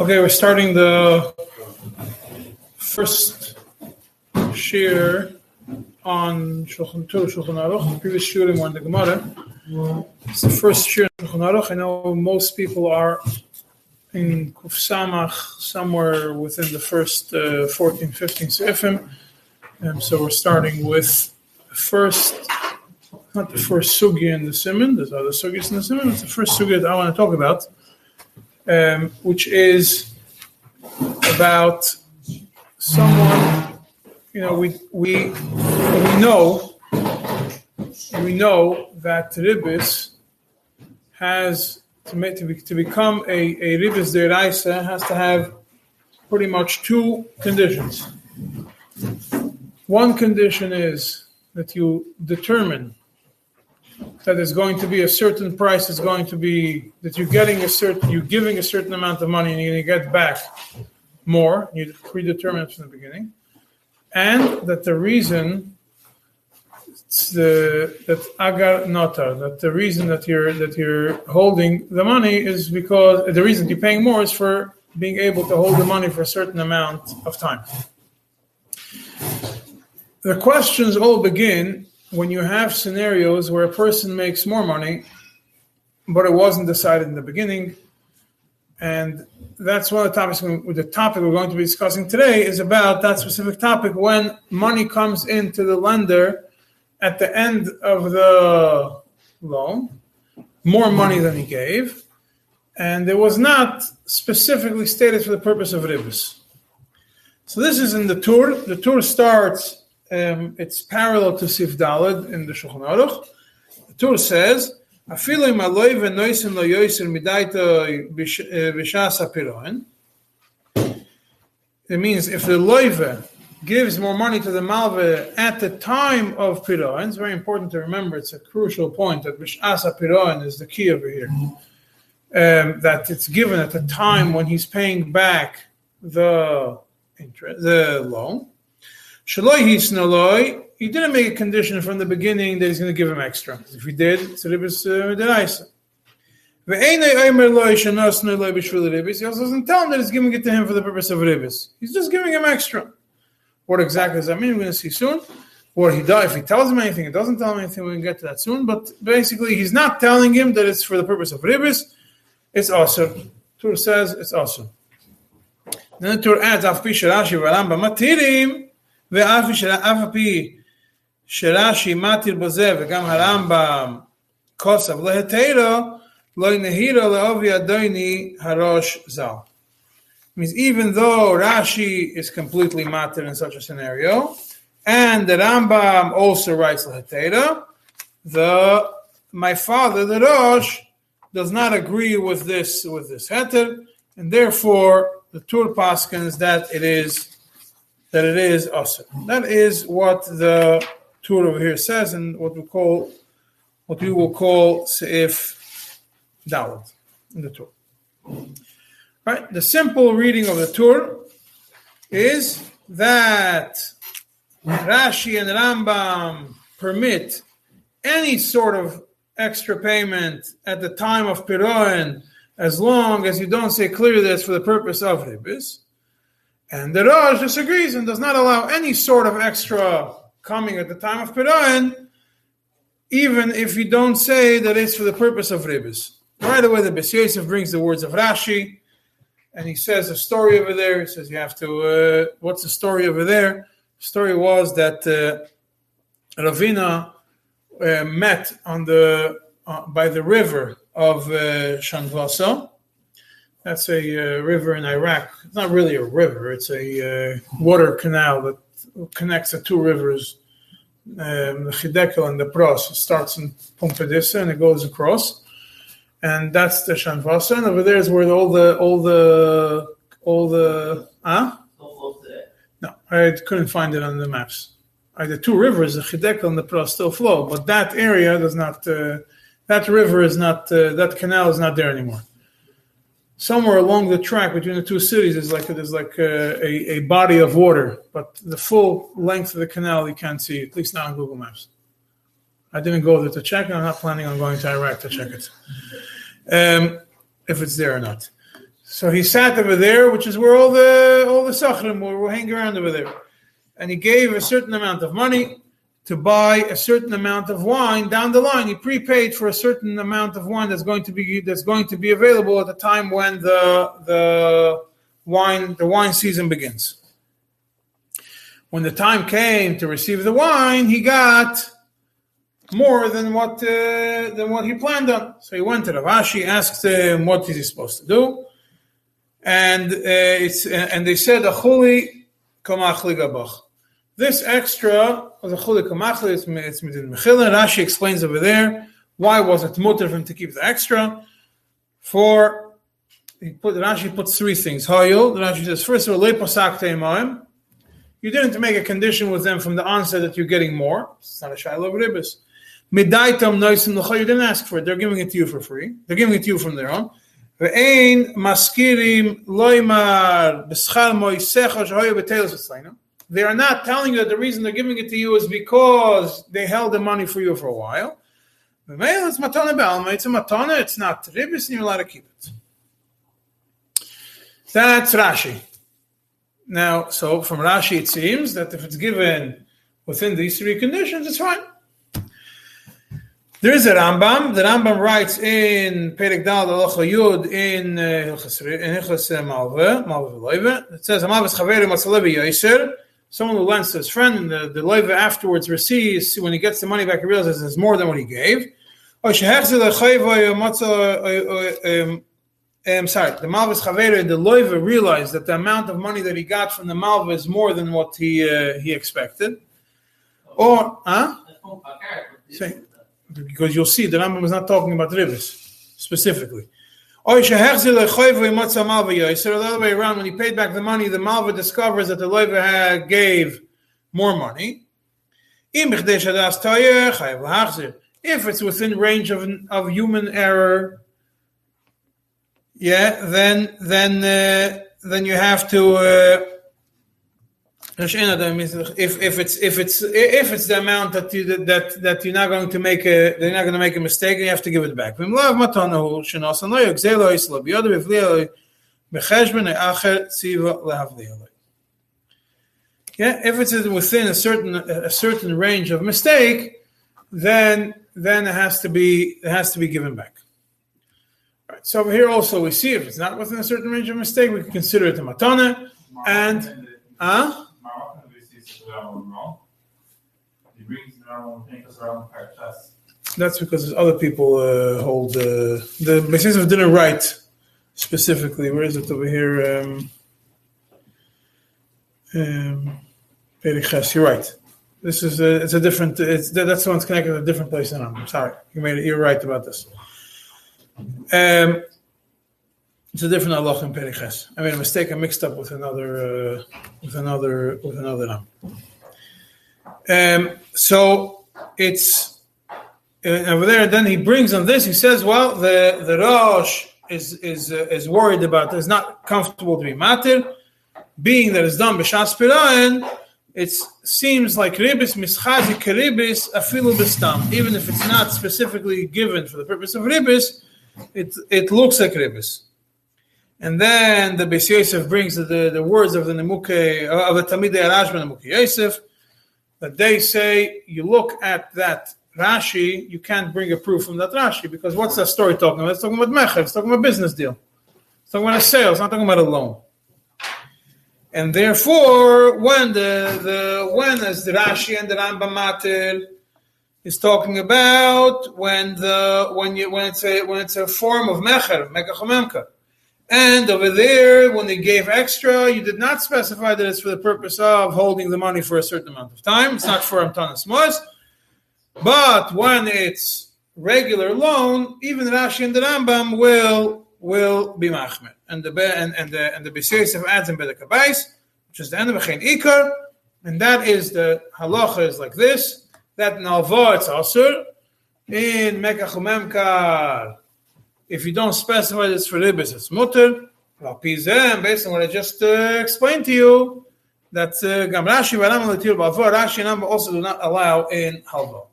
Okay, we're starting the first shiur on Shulchan Tur, Shulchan Aruch. The previous shiur were in the Gemara. It's the first shiur in Shulchan Aruch. I know most people are in Kuf Samach, somewhere within the first uh, 14, 15 Seifim. Um, so we're starting with the first, not the first sugi in the Simon, there's other sugis in the Simon, it's the first sugi that I want to talk about um, which is about someone. You know, we we we know we know that ribis has to make to, be, to become a a ribis deraisa has to have pretty much two conditions. One condition is that you determine that there's going to be a certain price is going to be that you're getting a certain you're giving a certain amount of money and you're going to get back more you predetermine it from the beginning. And that the reason it's the that agar nota that the reason that you're that you're holding the money is because the reason you're paying more is for being able to hold the money for a certain amount of time. The questions all begin when you have scenarios where a person makes more money, but it wasn't decided in the beginning, and that's one of the topics. The topic we're going to be discussing today is about that specific topic when money comes into the lender at the end of the loan, more money than he gave, and it was not specifically stated for the purpose of ribis. So this is in the Tur. The Tur starts um, it's parallel to Sif Dalad in the Shulchan Aruch. The Tur says, "Afilu im aloy v'noisim lo yoiser midaita b'shas apiroin." It means if the loive gives more money to the malve at the time of piroin, it's very important to remember. It's a crucial point that b'shas apiroin is the key over here. Um, that it's given at the time when he's paying back the interest, the loan. Shaloi hisnaloi, he didn't make a condition from the beginning that he's going to give him extra. If he did, it's a ribis uh. He also doesn't tell him that he's giving it to him for the purpose of ribis. He's just giving him extra. What exactly does that mean? We're going to see soon. What he does, if he tells him anything, he doesn't tell him anything, we can get to that soon. But basically, he's not telling him that it's for the purpose of ribis. It's awesome. Tur says it's awesome. Then the Tur adds, Afpi. ואף על פי שרש"י מתיר בזה וגם הרמב"ם כוסף להתרו, לא נהירו לעובי אדוני הראש ז"ל. means even though Rashi is completely matir in such a scenario, and the Rambam also writes Lahatera, the my father, the Rosh, does not agree with this with this heter, and therefore the Tur paskins that it is that it is asr. That is what the Tur over here says, and what we call what we will call seif dalad in the Tur. Right. The simple reading of the Tur is that Rashi and Rambam permit any sort of extra payment at the time of Piroin as long as you don't say clearly that it's for the purpose of ribis. And the Rosh disagrees and does not allow any sort of extra coming at the time of Pirayin, even if you don't say that it's for the purpose of Ribis. Right away, the Bes brings the words of Rashi, and he says a story over there. He says you have to. Uh, what's the story over there? The story was that uh, Ravina uh, met on the uh, by the river of uh, Shanvasa, that's a uh, river in Iraq. It's not really a river. It's a uh, water canal that connects the two rivers, um, the Hidekel and the Pros. It starts in Pumbedisa and it goes across, and that's the Shanvasa. And over there is where all the all the all the huh? No, I couldn't find it on the maps. Uh, the two rivers, the Hidekel and the Pros, still flow, but that area does not. Uh, that river is not. Uh, that canal is not there anymore somewhere along the track between the two cities is like there's like a, a, a, body of water, but the full length of the canal you can't see, at least not on Google Maps. I didn't go there to check, and I'm not planning on going to Iraq to check it, um, if it's there or not. So he sat over there, which is where all the all the sachrim were, were hanging around over there, and he gave a certain amount of money to buy a certain amount of wine down the line. He prepaid for a certain amount of wine that's going to be that's going to be available at the time when the the wine the wine season begins. When the time came to receive the wine, he got more than what uh, than what he planned on. So he went to Rav Ashi, asked him what is he supposed to do, and uh, it's and they said achuli gabach. This extra was a chuli kamachli. It's midin mechila. Rashi explains over there why was it mutter for him to keep the extra. For he put Rashi puts three things. Hayil. Rashi says first of all lepasak. You didn't make a condition with them from the onset that you're getting more. It's not a shiloh ribbis. Midaitam noisim l'cha. You didn't ask for it. They're giving it to you for free. They're giving it to you from their own. Ve'ein maskirim loimar b'schal moisecha shahoyu b'telos etzleinu. They are not telling you that the reason they're giving it to you is because they held the money for you for a while. It's matana b'alma. It's a matana. It's not ribbis, and you're allowed to keep it. That's Rashi. Now, so from Rashi, it seems that if it's given within these three conditions, it's fine. There is a Rambam. The Rambam writes in Perek Dal Alocha Yud in uh, Hilchas Malve, Malve. It says, "Amavis Chaveri Matzalevi Yoiser." Someone who lends to his friend, and the, the Loive afterwards receives, when he gets the money back, he realizes it's more than what he gave. Oh, I'm eh, eh, eh, sorry, the Malvis Chaveri, the Loive realized that the amount of money that he got from the Malva is more than what he uh, he expected. Or, huh? Because you'll see the Rambam is not talking about rivers specifically. Or the other way around, when he paid back the money, the Malva discovers that the Loiva gave more money. If it's within range of, of human error, yeah, then then uh, then you have to uh, if if it's if it's if it's the amount that you that that you're not going to make a they're not going to make a mistake, you have to give it back. Yeah, if it's within a certain a certain range of mistake, then then it has to be it has to be given back. Right. So here also we see if it's not within a certain range of mistake, we can consider it a matana and He brings That's because other people uh, hold uh, the Mesias of dinner right specifically. Where is it over here? Um, um, you're right. This is a, it's a different. It's that's one's connected to a different place than I'm. Sorry, you made it. You're right about this. Um, it's a different Allah in Periches. I made a mistake. I mixed up with another, uh, with another, with another name. Um, so it's uh, over there. Then he brings on this. He says, "Well, the the Rosh is is uh, is worried about. Is not comfortable to be matir, being that it's done b'shas pirayin. It seems like ribis mischazik ribis afilu b'stam. Even if it's not specifically given for the purpose of ribis, it it looks like ribis." And then the Beis Yosef brings the, the words of the Nemuke, uh, of the Tamidei Arashman Nemuke Yosef, that they say you look at that Rashi, you can't bring a proof from that Rashi, because what's that story talking about? It's talking about Mecher, it's talking about business deal. It's talking about a sale, it's not talking about a loan. And therefore, when the, the when as the Rashi and the Rambam is talking about when the when you when it's a when it's a form of mecher, mekachomemka. And over there, when they gave extra, you did not specify that it's for the purpose of holding the money for a certain amount of time. It's not for Amtanas Mos. But when it's regular loan, even Rashi and the Rambam will will be machmer. And the and, and the and the Beis of in Bedekabais, which is the end of Chain Ikar, and that is the halacha is like this. That nalva it's asur in Mekachumemkar if you don't specify this for ribis, it's mutter. Well, PZM, based on what I just uh, explained to you, that uh, Gam Rashi Rashi and Rambam also do not allow in halva.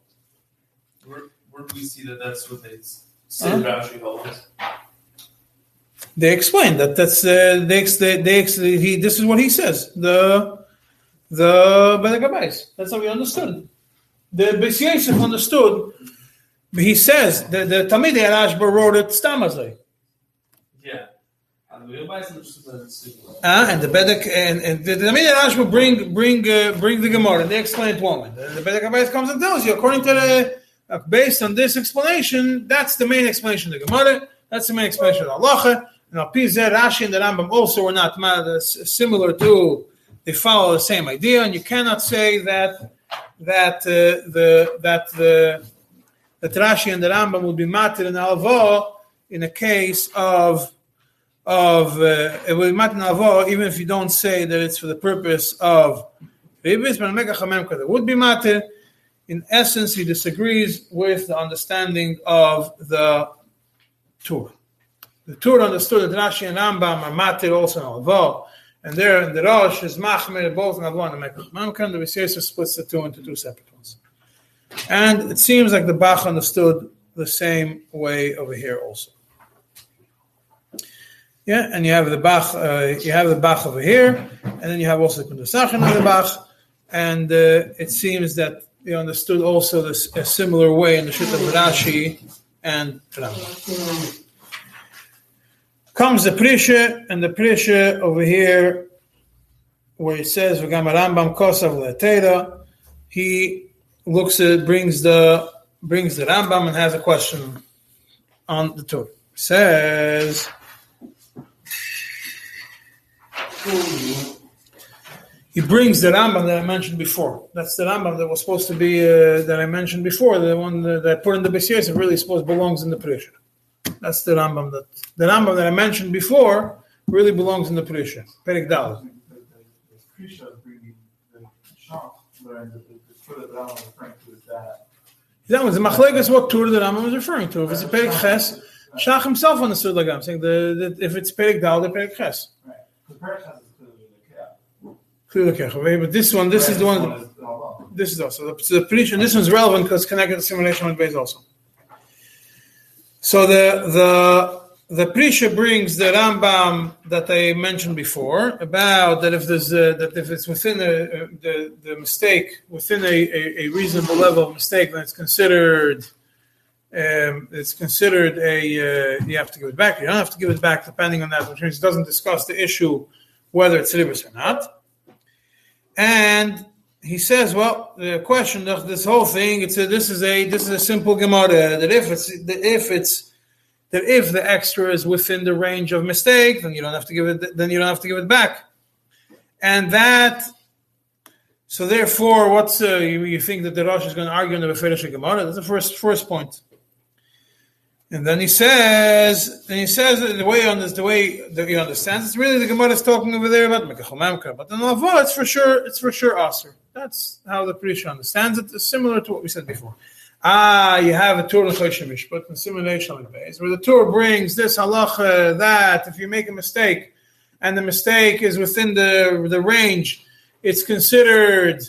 Where, where do we see that that's what they say? Rashi holds? they explain that that's uh, they, they, they he this is what he says the the Bedek That's how we understood. The Beis Yosef understood. He says the the Talmid Rashba wrote it Stamazay. Yeah. Ah, and the Bedek and, and the, Talmid Rashba bring bring uh, bring the Gemara and they explain it one. The, the Bedek comes and tells you according to the uh, based on this explanation, that's the main explanation of the Gemara. That's the main explanation of the Halacha. Now, Pizeh, Rashi, and the Rambam also were not similar to, they follow the same idea, and you cannot say that that uh, the that the that Rashi and the Rambam would be matir and alvo in a case of of uh, it would be matir in alvo even if you don't say that it's for the purpose of ribis, but would be matir. In essence, he disagrees with the understanding of the Torah. The Tur understood that Rashi and Rambam are matir also in Alvo, and there in the Rosh is machmir both in Alvo and Mekach Mamkan. The Visesa splits the two into two separate ones. And it seems like the Bach understood the same way over here also. Yeah, and you have the Bach, uh, you have the Bach over here, and then you have also the Kundasachin of the Bach, and uh, it seems that they understood also this a similar way in the Shit of Rashi and Rambam comes the Prisha, and the Prisha over here, where it says Rambam Kosav he looks at brings the brings the Rambam and has a question on the Torah. Says. He brings the Rambam that I mentioned before. That's the Rambam that was supposed to be uh, that I mentioned before. The one that I put in the Besyes really supposed belongs in the Prisha. That's the Rambam that the Rambam that I mentioned before really belongs in the Prisha. Perik Dal. That was the Machlegas what Tur the Rambam was referring to. If it's a Perik Ches, Shach himself understood like I'm saying the, the if it's Perik Dal, the Perik Ches. Right. The Perik Ches is clearly the Kech. But this one, this is the one. This is also the, so the Prisha. This one's relevant because connected to simulation with base also. So the the the Prisha brings the Rambam that I mentioned before about that if there's a, that if it's within a, the the mistake within a, a, a, reasonable level of mistake, then it's considered um, it's considered a uh, you have to give it back. You don't have to give it back depending on that, which means it doesn't discuss the issue whether it's ribis or not. And he says, well, the question of this whole thing, it's a, this is a this is a simple gemara that if it's if it's that if the extra is within the range of mistake, then you don't have to give it then you don't have to give it back, and that. So therefore, what's uh, you, you, think that the Rosh is going to argue in the Beferish Gemara? That's the first first point. And then he says, and he says the way on this, the way that he understands, it's really the Gemara is talking over there about Mekachomamka. But the Lavo, it's for sure, it's for sure Aser. That's how the Prisha understands it. It's similar to what we said before. Ah, you have a Tur in Choshevish, but in simulation base, where the Tur brings this halacha, that, if you make a mistake, and the mistake is within the, the range, it's considered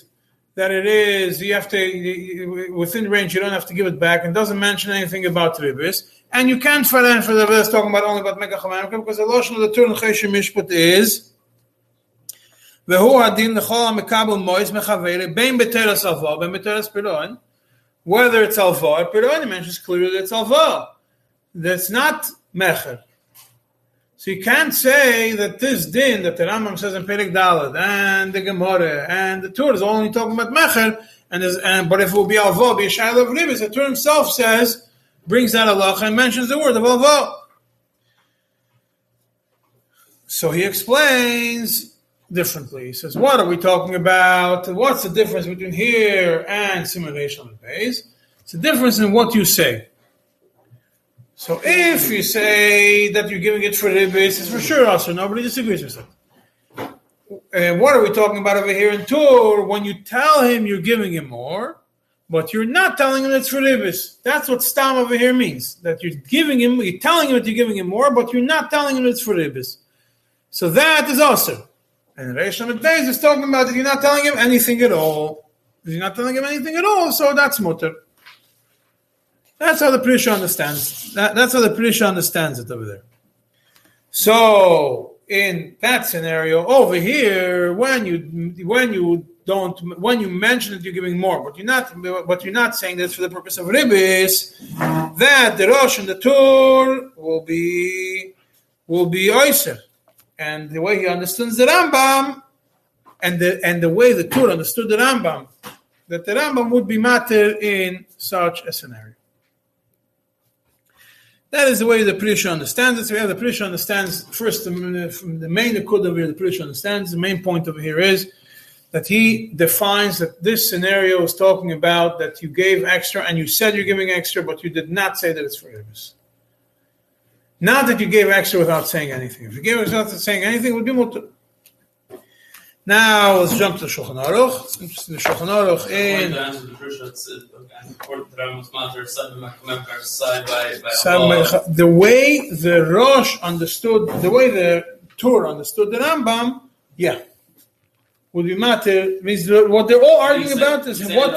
that it is, you have to, within range, you don't have to give it back, and doesn't mention anything about Ribis. And you can't find out for the verse talking about only about Mekach because the Lashon of the Tur Cheshe Mishpat is, והוא הדין לכל המקבל mois מחברי בין beteras אבו בין בתרס פילון whether it's alva or piron, it mentions clearly that it's alva. That's not mecher. So you can't say that this din that the Rambam says in Perek Dalad and the Gemara and the Tur is only talking about Mecher, and, and but if it will be Alvo, be a Shiloh of Ribis, the Tur himself says, brings that Allah and mentions the word of Alvo. So he explains differently. He says, what are we talking about? What's the difference between here and simulation base? It's a difference in what you say. So if you say that you're giving it for ribis, it's for sure also nobody disagrees with that. And what are we talking about over here in Tur? When you tell him you're giving him more, but you're not telling him it's for ribis. That's what stam over here means. That you're giving him, you're telling him that you're giving him more, but you're not telling him it's for ribis. So that is also. And Reish Days is talking about that you're not telling him anything at all. You're not telling him anything at all, so that's mutter. That's how the Prisha understands. That, that's how the Prisha understands it over there. So in that scenario over here, when you when you don't when you mention that you're giving more, but you're not but you're not saying this for the purpose of ribis, that the Rosh and the Tur will be will be Oyser. And the way he understands the Rambam and the and the way the Tur understood the Rambam, that the Rambam would be matter in such a scenario. That is the way the Prisha understands it. So we have the Prisha understands first the, the main Akud over here, the Prisha understands. The main point over here is that he defines that this scenario is talking about that you gave extra and you said you're giving extra, but you did not say that it's for Ibis. Not that you gave extra without saying anything. If you gave extra without saying anything, it would be mutter. Now let's jump to Shulchan Aruch. The Shulchan Aruch in the way the Rosh understood, the way the Tur understood the Rambam, yeah, would be matter means what they're all arguing about is what.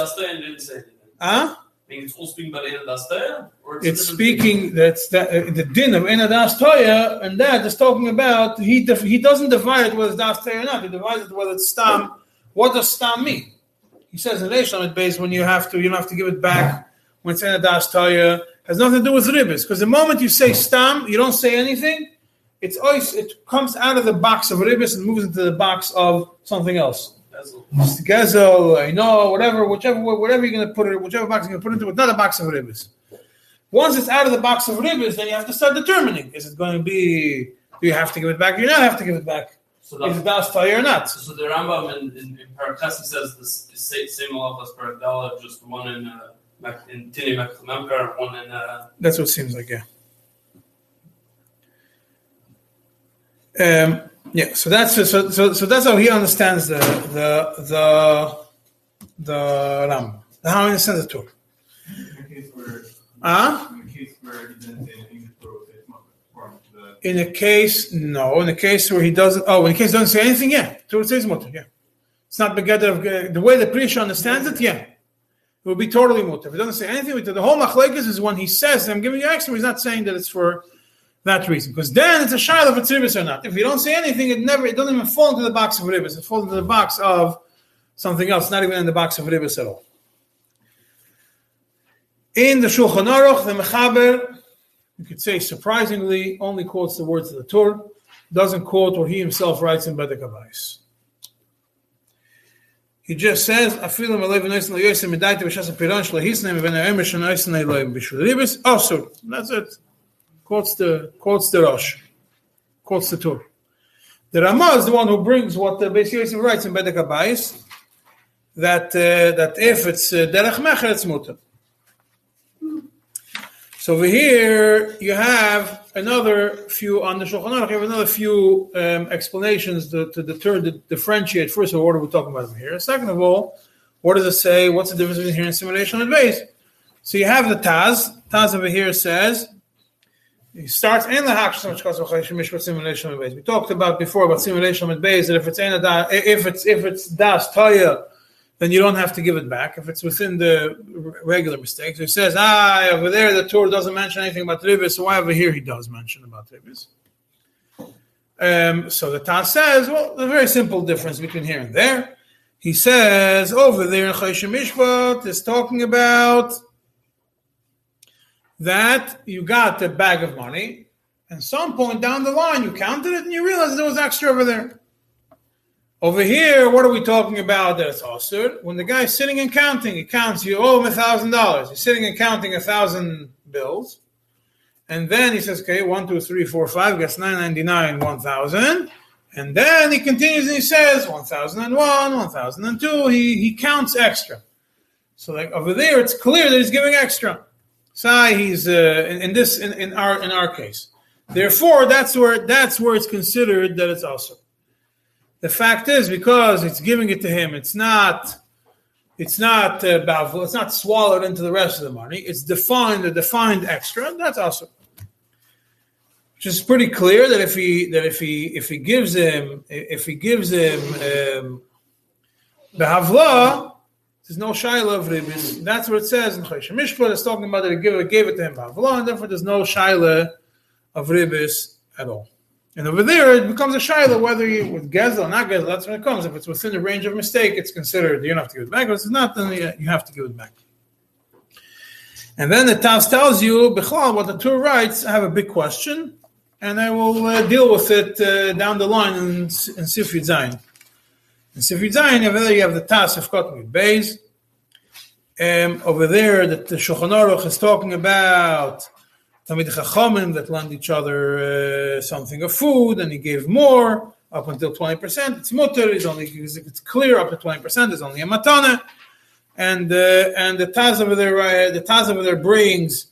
Huh? It's all speaking about Enad It's speaking that's that, uh, the din of Toya, and that is talking about he def, he doesn't divide it whether it's Das Toya or not. He divides it whether it's Stam. What does Stam mean? He says in Reish base when you have to you don't have to give it back when it's Toya has nothing to do with ribbis because the moment you say Stam, you don't say anything. It's always it comes out of the box of ribbis and moves into the box of something else. Gezel, you know, whatever, whichever, whatever you're going to put it, whichever box you're going to put it into, it's not a box of ribbis. Once it's out of the box of ribbis, then you have to start determining: is it going to be? Do you have to give it back? Or you not have to give it back. So is it das or not? So the Rambam in, in, in Parakasi says the same law as Parakdala, just one in uh, in Tini Memkar, one in. Uh, That's what it seems like, yeah. Um, yeah, so that's so, so so that's how he understands the the the the Ram. How he understands the Torah. Ah? In a case, no. In a case where he doesn't, oh, in a case doesn't say anything, yeah. Torah says mutter, yeah. It's not begether of uh, the way the Prisha understands it, yeah. It will be totally mutter. If he doesn't say anything, the whole machlekes is when he says, "I'm giving you extra." He's not saying that it's for that reason. Because then it's a child of it's ribis or not. If you don't say anything, it never it doesn't even fall into the box of ribis. It falls into the box of something else, not even in the box of ribis at all. In the Shulchan Aruch, the Mechaber, you could say surprisingly, only quotes the words of the Torah, doesn't quote what he himself writes in Bedek Abayis. He just says, "Afilim alev noisin leyosim medaita v'shas piran shlehisnem v'ne'emer shenoisin le'loim b'shul ribis." Also, oh, that's it quotes the quotes the Rosh, quotes the Tur. The Rama is the one who brings what the Beis Yosef writes in Bedek Abayis, that uh, that if it's uh, derech mecher, it's mutter. So over here you have another few on the Shulchan Aruch. You have another few um, explanations to, to deter, to differentiate. First of all, what are we talking about here? Second of all, what does it say? What's the difference between here and simulation and base? So you have the Taz. Taz over here says he starts in the Haksham simulation with We talked about before about simulation with base that if it's da, if it's if it's das taya, then you don't have to give it back. If it's within the regular mistakes, he says, ah, over there the Torah doesn't mention anything about ribis, so why over here he does mention about ribis. Um, so the Taz says, well, a very simple difference between here and there. He says over there in Chayshim Mishpat is talking about that you got a bag of money, and some point down the line you counted it and you realized there was extra over there. Over here, what are we talking about that's also when the guy's sitting and counting, he counts, you oh, owe him a thousand dollars. He's sitting and counting a thousand bills. And then he says, okay, one, two, three, four, five, gets 999, 1000. And then he continues and he says 1001, 1002. He, he counts extra. So like over there, it's clear that he's giving extra. Say he's uh, in, in, this in, in, our in our case. Therefore, that's where that's where it's considered that it's also. The fact is, because it's giving it to him, it's not it's not uh, it's not swallowed into the rest of the money. It's defined a defined extra. That's also. Which is pretty clear that if he that if he if he gives him if he gives him um, the havla, there's no shaila of ribis. That's what it says in Chayshim Mishpat. It's talking about that it gave, it gave it to him and therefore there's no shaila of ribis at all. And over there, it becomes a shiloh whether you with gezel or not gezel. That's when it comes. If it's within the range of mistake, it's considered you don't have to give it back. If it's not, then you- you have to give it back. And then the Taz tells you, Bichlal, what the Torah writes, I have a big question, and I will uh, deal with it uh, down the line in, in Sifri Zayin. In Sifri Zayin, over there you have the Taz of Kotmi Beis. Um, over there, that the Shulchan Aruch is talking about Tamid Chachamim that lend each other uh, something of food, and he gave more up until 20%. It's mutter, it's only because it's clear up to 20%, it's only a matana. And uh, and the Taz over there, uh, the Taz over there brings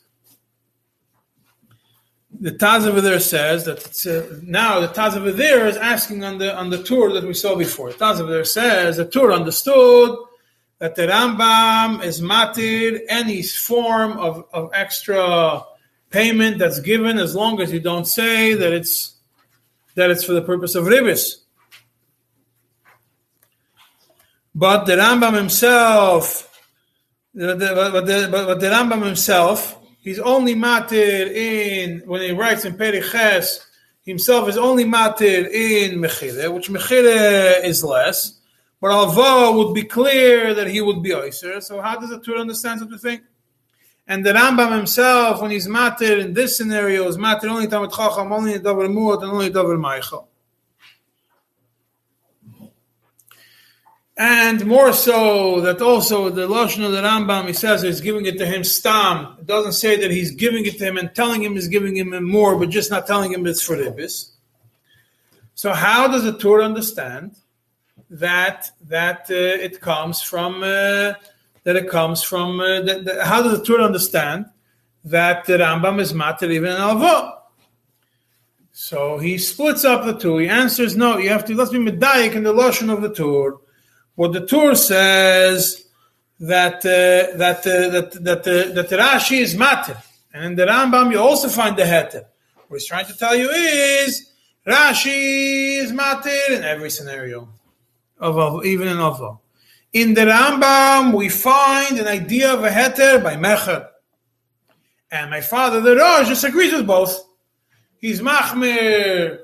the Taz over there says that it's, uh, now the Taz over there is asking on the on the Tur that we saw before. The Taz over there says the Tur understood that the Rambam is matir any form of, of extra payment that's given as long as you don't say that it's that it's for the purpose of ribis. But the Rambam himself, the, but, the, but the Rambam himself, he's only matir in when he writes in Periches, himself is only matir in Mechile, which Mechile is less. But Alva would be clear that he would be Oyser. So how does the Torah understand such a thing? And the Rambam himself, when he's matir in this scenario, is matir only Tamid Chacham, only Davar Muat, and only Davar Maichel. And more so that also the Lashon of the Rambam, he says he's giving it to him stam. It doesn't say that he's giving it to him and telling him he's giving him more, but just not telling him it's for Ribis. So how does the Torah understand that that uh, it comes from uh, that it comes from uh, that, that- how does the Torah understand that the Rambam is matir even in alva? So he splits up the two. He answers, no, you have to let's be medayik in the lashon of the Torah. What the Torah says that uh, that uh, that that uh, that Rashi is matir, and in the Rambam you also find the heter. What he's trying to tell you is Rashi is matir in every scenario of, of even in Ovo. In the Rambam, we find an idea of a heter by Mecher. And my father, the Rosh, disagrees with both. He's Machmir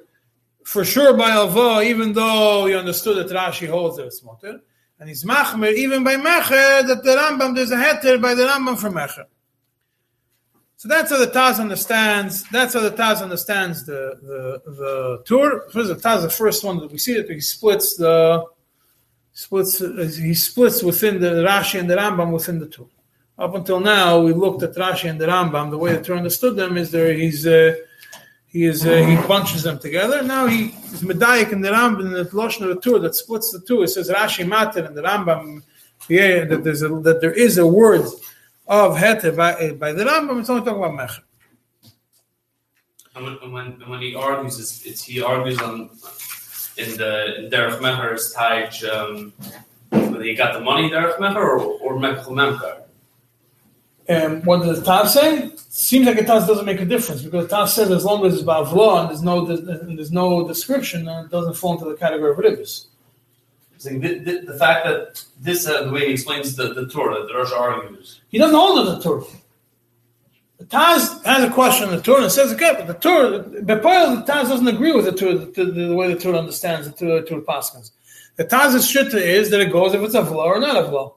for sure by Alva, even though he understood that Rashi holds that it's Moter. And he's Machmir even by Mecher, that the Rambam, there's a heter by the Rambam for Mecher. So that's how the Taz understands. That's how the Taz understands the the the Tur. First, the Taz, the first one that we see that he splits the splits. He splits within the Rashi and the Rambam within the two. Up until now, we looked at Rashi and the Rambam. The way the Torah understood them is there. He's uh, he is uh, he bunches them together. Now he is medayik in the Rambam in the Lashon of the Torah that splits the two. It says Rashi Matir and the Rambam. Yeah, that there's a, that there is a word of heter by, by the Rambam. It's only talking about mecher. And when, and when, he argues, it's, it's he argues on in the in Derech Mecher's Taj, um, whether he got the money Derech Mecher or or Mechel. And what does Taz say? Seems like a Taz doesn't make a difference because Taz says as long as it's Bavla and there's no and there's no description, then it doesn't fall into the category of. Saying the, the, the fact that this uh, the way he explains the, the Torah, the Rosh argues. He doesn't hold to the Torah. The Taz has a question in the Torah and says, okay, but the Torah, Bepoil, the Taz doesn't agree with the Torah, the, the, the way the Torah understands the Torah, Torah Paskins. The Taz's shitta is that it goes if it's a vla or not a vla.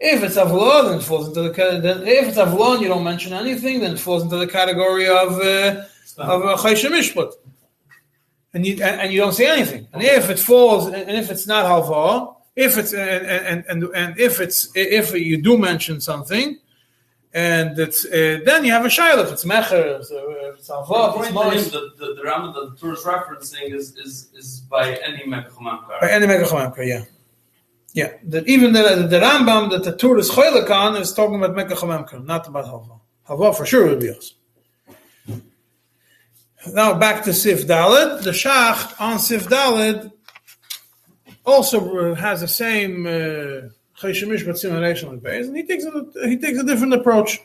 If it's a vla, then it falls into the then if it's a vla you don't mention anything, then it falls into the category of uh, of uh. And you and, and you don't say anything. And if it falls, and if it's not halva, if it's and and and, and if it's if you do mention something, and it's uh, then you have a shayla. If it's mecher, so if it's halva, if it's According to him, mos, the, the, the Rambam that the Torah is referencing is, is, is by any Mechel by any megachomemker, yeah. Yeah, that even the, the Rambam that the Torah is choylekan is talking about megachomemker, not about halva. Halva for sure would be us. Now back to Sif Dalid. The Shach on Sif Dalid also uh, has the same uh, Cheshemish but simulation with base, and he takes a, he takes a different approach.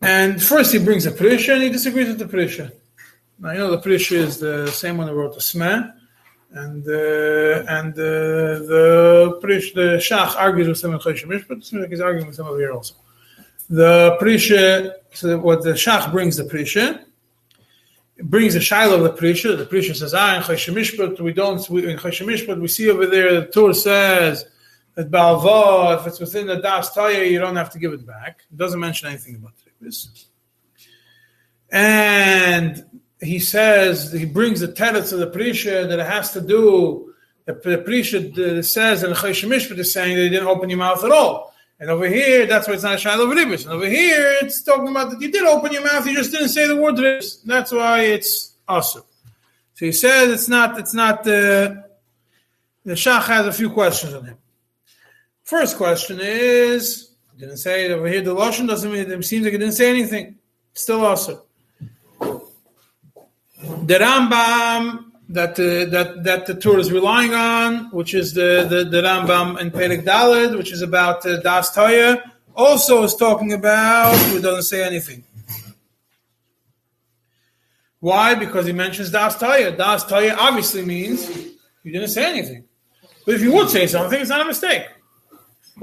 And first he brings a Prisha and he disagrees with the Prisha. Now you know the Prisha is the same one who wrote the Smeh, and uh, and uh, the Prish the Shach argues with some of Cheshemish, but Smeh is arguing with some of here also. The Prisha, so what the Shach brings the Prisha, brings the shiloh of the Prisha. The Prisha says, ah, in Cheshemishpat, we don't, we, in Cheshemishpat, we see over there, the Torah says that Balva, if it's within the Das Taya, you don't have to give it back. It doesn't mention anything about this. And he says, he brings the teretz of the Prisha that it has to do, the, the Prisha says, and the Cheshemishpat is saying that he didn't open your mouth at all. And over here, that's why it's not a Shiloh Ribis. And over here, it's talking about that you did open your mouth, you just didn't say the word Ribis. That's why it's awesome. So he says it's not, it's not, uh, the Shach has a few questions on him. First question is, didn't say it over here, the Lashon doesn't mean, it seems like he didn't say anything. Still awesome. The Rambam that uh, that that the Torah is relying on, which is the the, the Rambam in Perek Daled, which is about uh, Das Toya, also is talking about. Who doesn't say anything. Why? Because he mentions Das Toya. Das Toya obviously means you didn't say anything. But if you would say something, it's not a mistake.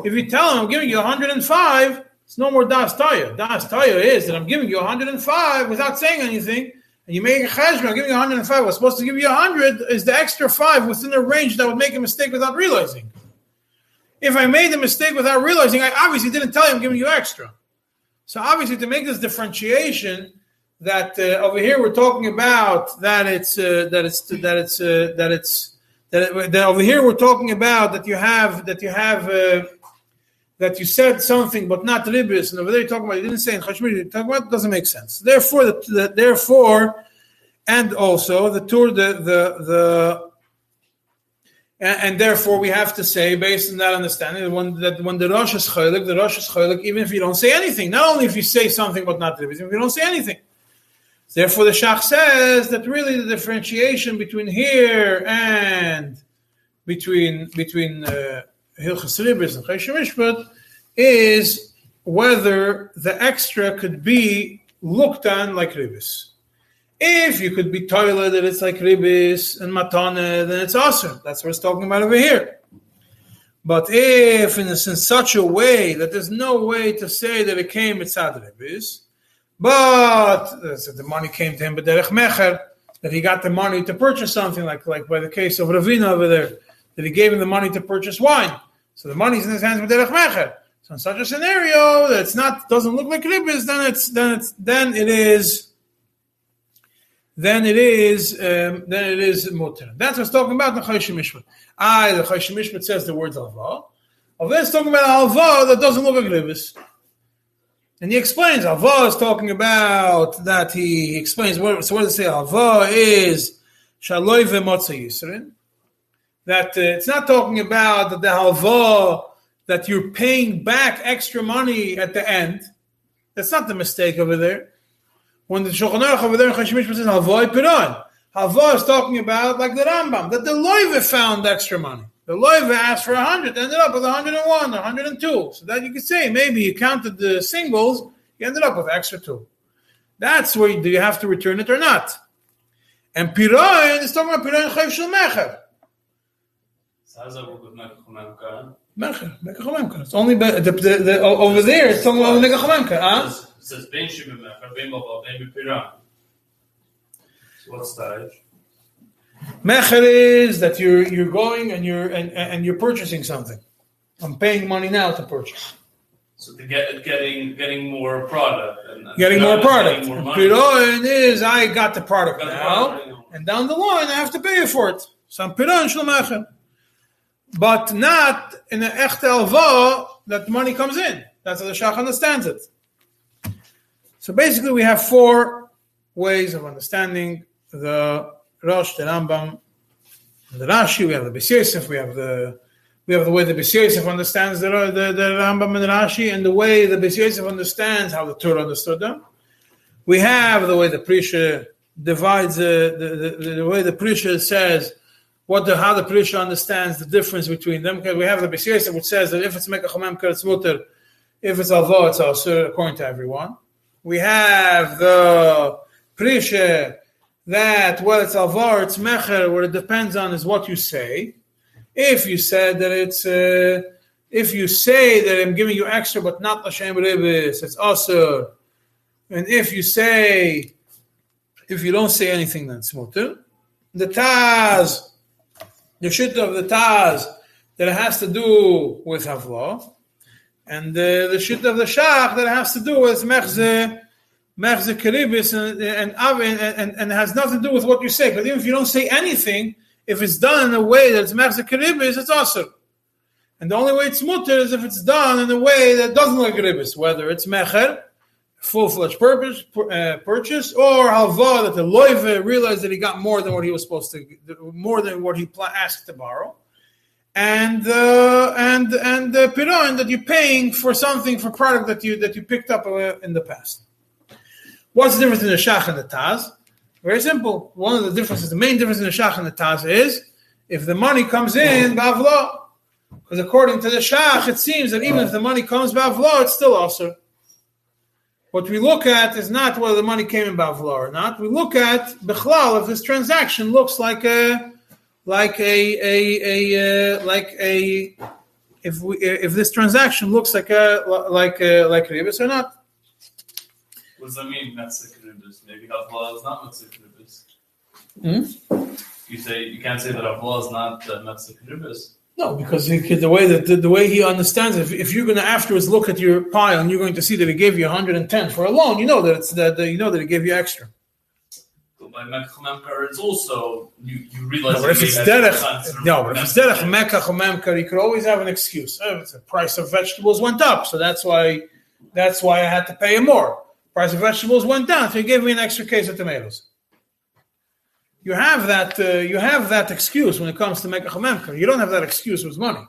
If you tell him I'm giving you 105, it's no more Das Toya. Das Toya is that I'm giving you 105 without saying anything and you make a cheshbon, I'm giving you 105, I was supposed to give you 100, is the extra five within the range that would make a mistake without realizing. If I made the mistake without realizing, I obviously didn't tell you I'm giving you extra. So obviously, to make this differentiation, that uh, over here we're talking about that it's uh, that it's that it's uh, that it's that, it, that, over here we're talking about that you have that you have uh, that you said something but not ribis, and over there you're talking about you didn't say in Chashmir, you're talking about doesn't make sense. Therefore, the, the, therefore, and also the Tur, the the the. And, therefore, we have to say, based on that understanding, when, that when the Rosh is chaylik, the Rosh is chaylik, even if you don't say anything. Not only if you say something but not ribis, if you don't say anything. Therefore, the Shach says that really the differentiation between here and between between uh, Hilchas Ribis and Chayshim is whether the extra could be looked on like Ribis. If you could be toilet that it's like Ribis and Matana, then it's awesome. That's what it's talking about over here. But if in, in such a way that there's no way to say that it came mitzad Ribis, but uh, so the money came to him, but derech mecher, that he got the money to purchase something, like like by the case of Ravina over there, that he gave him the money to purchase wine. So the money's in his hands with derech mecher. So in such a scenario that's not doesn't look like ribis, then it's then it's then it is then it is um, then it is mutter. That's what's talking about the Chayshim Mishpat. Ah, the Chayshim Mishpat says the words alva. Alva is talking about alva that doesn't look like ribis. And he explains alva is talking about that he, he explains what so what does it say alva is shaloi v'motza yisrin that uh, it's not talking about the halva that you're paying back extra money at the end. That's not the mistake over there. When the Shulchan Aruch over there in Chashmish says halva piron, halva is talking about like the Rambam that the loive found extra money. The loive asked for hundred, ended up with 101, 102. So that you could say maybe you counted the singles, you ended up with extra two. That's where you, do you have to return it or not? And piron is talking about piron chayv shel mecher. How's that work with Mekachomemka? Mecher, Mekachomemka. It's only the, the, the, oh, over there. It's talking about Mekachomemka. Huh? It says Ben Shimon Mecher, Ben Baba, Ben Bipiran. So what stage? Mecher is that you're you're going and you're and, and you're purchasing something. I'm paying money now to purchase. So to get getting getting more product and getting more product. Piron is I got the product got now, the product. and down the line I have to pay for it. So I'm piron shalmecher but not in an echte alva that money comes in. That's how the Shach understands it. So basically, we have four ways of understanding the Rosh, the Rambam, the Rashi. We have the Beis We have the we have the way the Beis understands the, the, the Rambam and the Rashi, and the way the Beis understands how the Torah understood them. We have the way the Prisha divides the, the, the, the way the Prisha says what the how the Prisha understands the difference between them. Because we have the B'Siyasa which says that if it's Mekachamem it's Mutter, if it's Avo, it's also according to everyone. We have the Prisha that whether it's Avar, it's Mecher, what it depends on is what you say. If you said that it's uh, if you say that I'm giving you extra but not Lashem Ribis, it's also. And if you say If you don't say anything, then it's mutter. The Taz, the shit of the Taz, that has to do with Havlah, and uh, the shit of the Shach that has to do with Mechze, Mechze Kiribis, and, and, and, and, has nothing to do with what you say. Because even if you don't say anything, if it's done in a way that's Mechze Kiribis, it's awesome. And the only way it's mutter is if it's done in a way that doesn't look ribis, whether it's mecher, full-fledged purpose, uh, purchase, or halva that the loive realized that he got more than what he was supposed to, more than what he asked to borrow, and uh, and and the piron that you're paying for something for product that you that you picked up uh, in the past. What's the difference in the shach and the taz? Very simple. One of the differences, the main difference in the shach and the taz is if the money comes in bavla because according to the Shach, it seems that even if the money comes Bavla, it's still also. What we look at is not whether the money came in Bavla or not. We look at Bechlal if this transaction looks like a like a a, a uh, like a if we if this transaction looks like a like a, like ribis or not. What does that mean? Metzik ribis. Maybe Havla is not Metzik ribis. Hmm? You say you can't say that Havla is not uh, Metzik ribis. No, because the way that the, the, way he understands, if, if you're going to afterwards look at your pile and you're going to see that he gave you 110 for a loan, you know that it's that, you know that he gave you extra. But by Mekach it's also you, you realize. No, but if it's derech, no, but if it's derech Mekach you could always have an excuse. Oh, the price of vegetables went up, so that's why that's why I had to pay him more. Price of vegetables went down, so he gave me an extra case of tomatoes you have that uh, you have that excuse when it comes to make a chamemker. You don't have that excuse with money.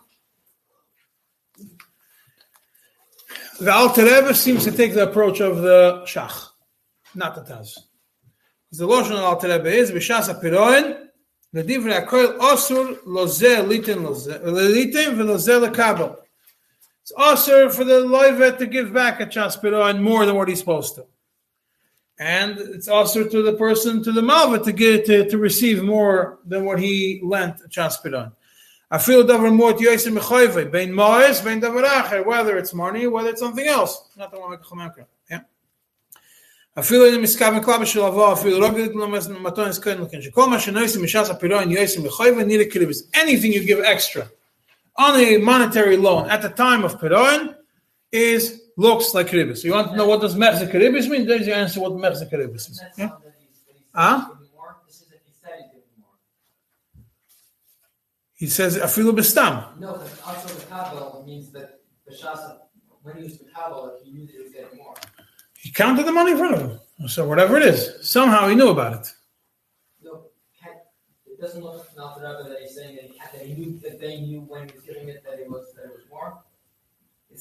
The Alter Rebbe seems to take the approach of the Shach, not the Taz. The Lashon of Alter Rebbe is b'shas apiroin ledivrei akoil osur lozeh litin litin v'lozeh lekabel. It's osur for the loivet to give back a chas piroin more than what he's supposed to and it's also to the person to the malva to get to, to receive more than what he lent chaspiran. I feel davar more to yosim mechoyve bein moes bein davar whether it's money whether it's something else. Not the one like Yeah. אפילו אין מסכם מקלבה של אבו, אפילו לא גדלת למתון הסכן לכן, שכל מה שנויסים משס הפירון יויסים לחויבה נילה קליבס. Anything you give extra on a monetary loan at the time of piron is looks like ribis. You want to know what does mechze ribis mean? There's your answer what mechze ribis is. Yeah? Huh? He says afilu bestam. No, but also the kabel means that b'shasa when he used the kabel, he knew that he was getting more. He counted the money in front of him. So whatever it is, somehow he knew about it. No, it doesn't look not that he's saying that he, that he knew that they knew when he was giving it that it was that it was more.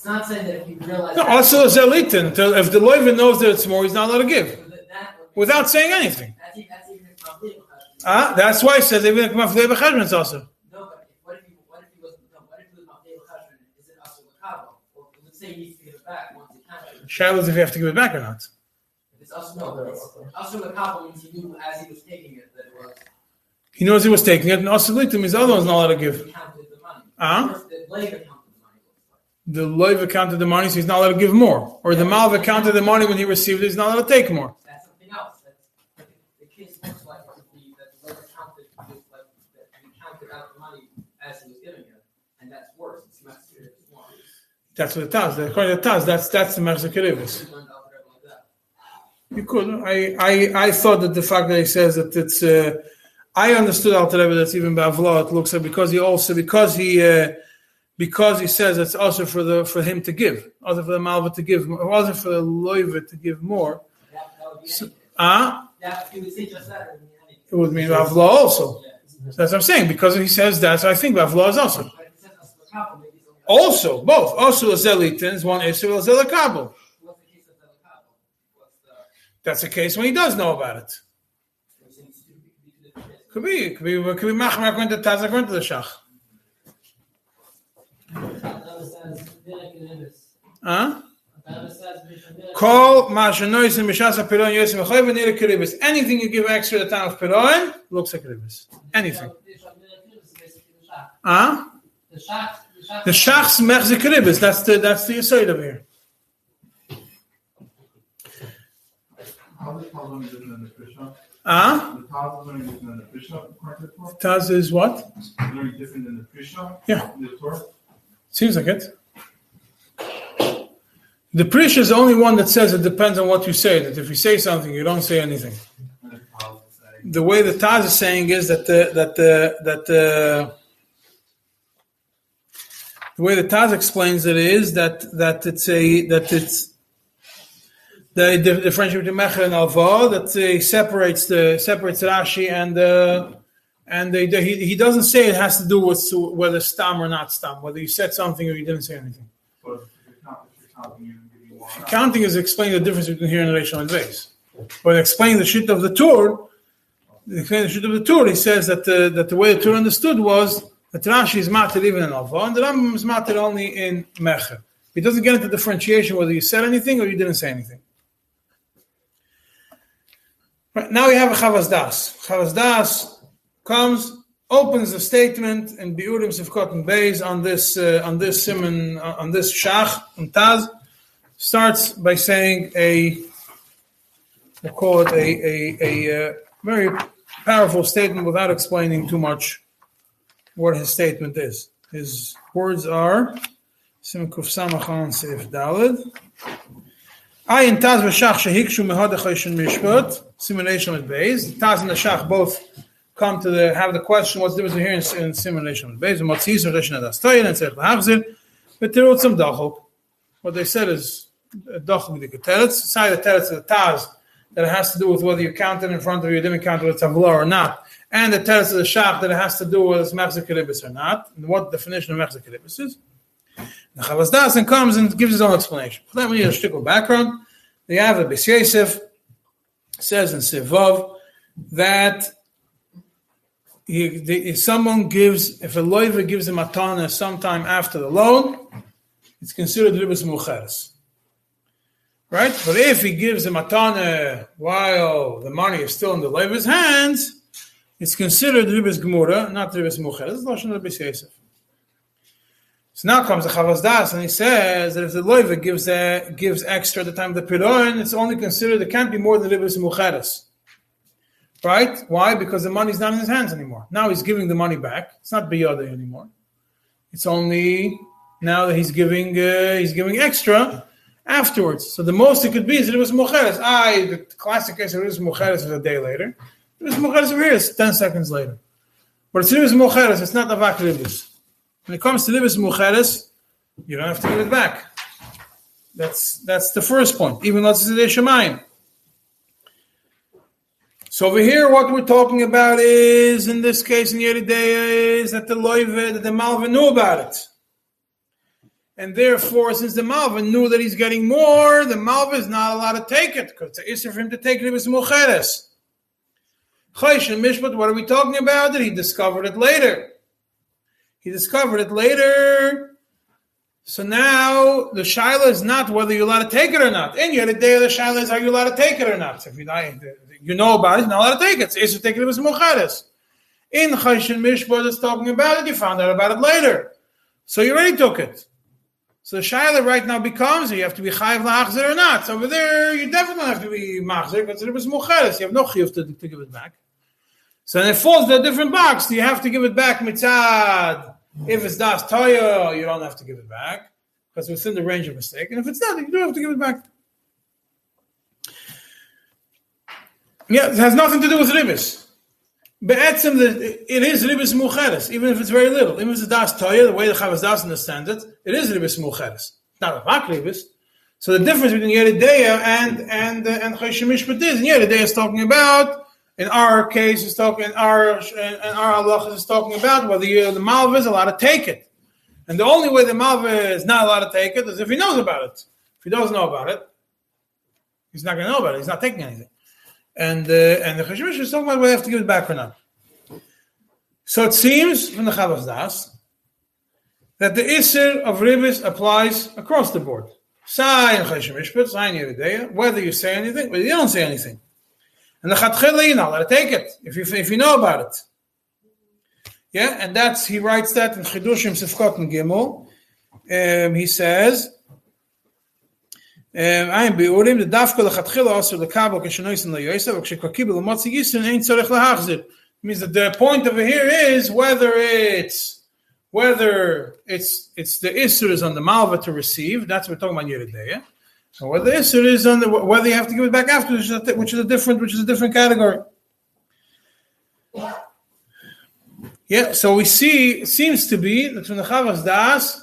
It's not saying that if you realize. No, also zelitin. If the loiva knows that it's more, he's not allowed to give without saying anything. Ah, that's why he says even if maflei b'cheshbon it's also. No, but what if he what if he was no what if he was maflei b'cheshbon? Is it also l'kabo? Or let's say he needs to give it back once he can. Shiloh if you have to give it back or not. If it's also no, it's, also l'kabo means he knew as he was taking it that it was. He knows he was taking it, and also means the other one's not allowed to give. Ah. Uh-huh the loiva counted the money, so he's not allowed to give more. Or the malva counted the money when he received it, he's not allowed to take more. That's something else. That's, the case looks like the, that the loiva counted, like, that he counted out the money as he was giving it, and that's worse. It's more. That's what it does. According to the Taz, that's that's the Mechze Kiribis. You could. I, I I thought that the fact that he says that it's. Uh, I understood Alter Rebbe that's even Bavla. It looks like because he also because he. Uh, because he says it's also for the for him to give, also for the malva to give, also for the loiva to give more. So, uh, it would mean Bavla also. So that's what I'm saying. Because he says that, so I think Bavla is also. Also, both. Also, Zelitins, one is Zelakabel. That's the case when he does know about it. Could be, could be, could be. Huh? Call Mashanois Mishas Piron Yosim Choy Kiribis. Anything you give extra to the time of Piron looks like Kiribis. Anything. Huh? The Shach's Mechze Kiribis. That's the that's the aside of here. Ah, The Taz is very different than the Prisha according to the Torah. Taz is what? Very different than the Prisha. Yeah. The Torah. Seems like it. The Prisha is the only one that says it depends on what you say. That if you say something, you don't say anything. The The way the Taz is saying is that the that the that the the way the Taz explains it is that that it's a that it's the the, the friendship between Mecher and Alva that uh, separates the separates Rashi and uh, and they, they- he, he doesn't say it has to do with whether stam or not stam, whether you said something or you didn't say anything. but if you're count- if you're counting, you're gonna give me one. Counting is explaining the difference between here and relation and base. But explaining the shit of the Tur, explaining the shit of the Tur, he says that the, that the way the Tur understood was that Rashi is matir even in Alva, and the Rambam is matter only in Mecher. He doesn't get into differentiation whether you said anything or you didn't say anything. Right, now we have a Chavas Das. Chavas Das comes, opens the statement in Biurim and Beis on this uh, on this simon on this Shach and Taz starts by saying a we'll call it a a, a uh, very powerful statement without explaining too much what his statement is. His words are Sim Kuf Samachan Seif Dalid. Ayin Taz v'Shach shehikshu mehad achoshen mishpat simulation with Beis. Taz and the Shach both come to the have the question what's the difference here in, in simulation Tzech Lahachzir. But there was some dachok. What they said is dachok the teretz. Side the teretz the Taz that has to do with whether you counted in front of you, didn't count with tavla or not, and the teretz of the Shach that it has to do with keribis or not, and what definition of keribis is. The Chavas Dasan comes and gives his own explanation. For that, we need a background. The Ava Bes Yosef says in Sivov that he, the, if someone gives, if a loiva gives a matana sometime after the loan, it's considered ribas mucheres. Right? But if he gives a matana while the money is still in the loiva's hands, it's considered ribas gemura, not ribas mucheres. Lashon Yosef. So now comes the Chavas Das, and he says that if the loiva gives uh, gives extra at the time of the piron, it's only considered it can't be more than ribas mucheres. Right? Why? Because the money's not in his hands anymore. Now he's giving the money back. It's not biyada anymore. It's only now that he's giving uh, he's giving extra afterwards. So the most it could be is that it was mucheres. I the classic case of ribas mucheres is a day later. Ribas mucheres over here is ten seconds later. But it's ribas mucheres. It's not avak ribas. When it comes to ribas mucheres, you don't have to give it back. That's that's the first point. Even though it's a shemayim. So over here, what we're talking about is, in this case, in Yoreh Deah, is that the loive, that the malva knew about it. And therefore, since the malva knew that he's getting more, the malva is not allowed to take it, because it's easier for him to take it with mucheres. Choshen Mishpat, what are we talking about? That he discovered it later. He discovered it later. So now the shaila is not whether you're allowed to take it or not. In Yoreh Deah, the shaila is are you allowed to take it or not? If you die, you know about it, not allowed to take it. It's it with mucheres. In Choshen Mishpat is talking about it, you found out about it later. So you already took it. So the shaila right now becomes you have to be chayiv la'achzer or not. So over there, you definitely have to be machzer because it was mucheres. You have no chiyuv to, to give it back. So then it falls to a different box. You have to give it back mitzad. If it's das toya, you don't have to give it back because it's within the range of mistake. And if it's not, you don't have to give it back. Yeah, it has nothing to do with ribis. The- it is ribis mucheres, even if it's very little. Even if it's das toya, the way the Chavas Das understands it, it is ribis mucheres. Not a vak ribis. So the difference between Yoreh Deah and and uh, and Chayshemish is, and is talking about, in our case, is talking in our in our Allah is talking about whether you, the malva is allowed to take it, and the only way the malva is not allowed to take it is if he knows about it. If he doesn't know about it, he's not going to know about it. He's not taking anything, and uh, and the Chayshemish is talking about whether they have to give it back or not. So it seems from the Chavas Das that the Isser of ribis applies across the board. Sai and Choshen Mishpat, Sai and Yoreh Deah, whether you say anything, whether you don't say anything. And the Chatchila, you're not allowed to take it, if you, if you know about it. Yeah, and that's, he writes that in Chidushim Sifkot and Gimel. Um, he says עין ביאורים דווקא לכתחילה אסור לקבל כשנויסן ליוסף וכשכבר קיבל למוצא ייסון אין צורך להחזיר. means that the point over here is whether it's whether it's it's the isur is on the malva to receive. That's what we're talking about Yeridea. And whether the isur is on the whether you have to give it back after, which is a, which is a different which is a different category. Yeah, so we see it seems to be that from the Chavas Das,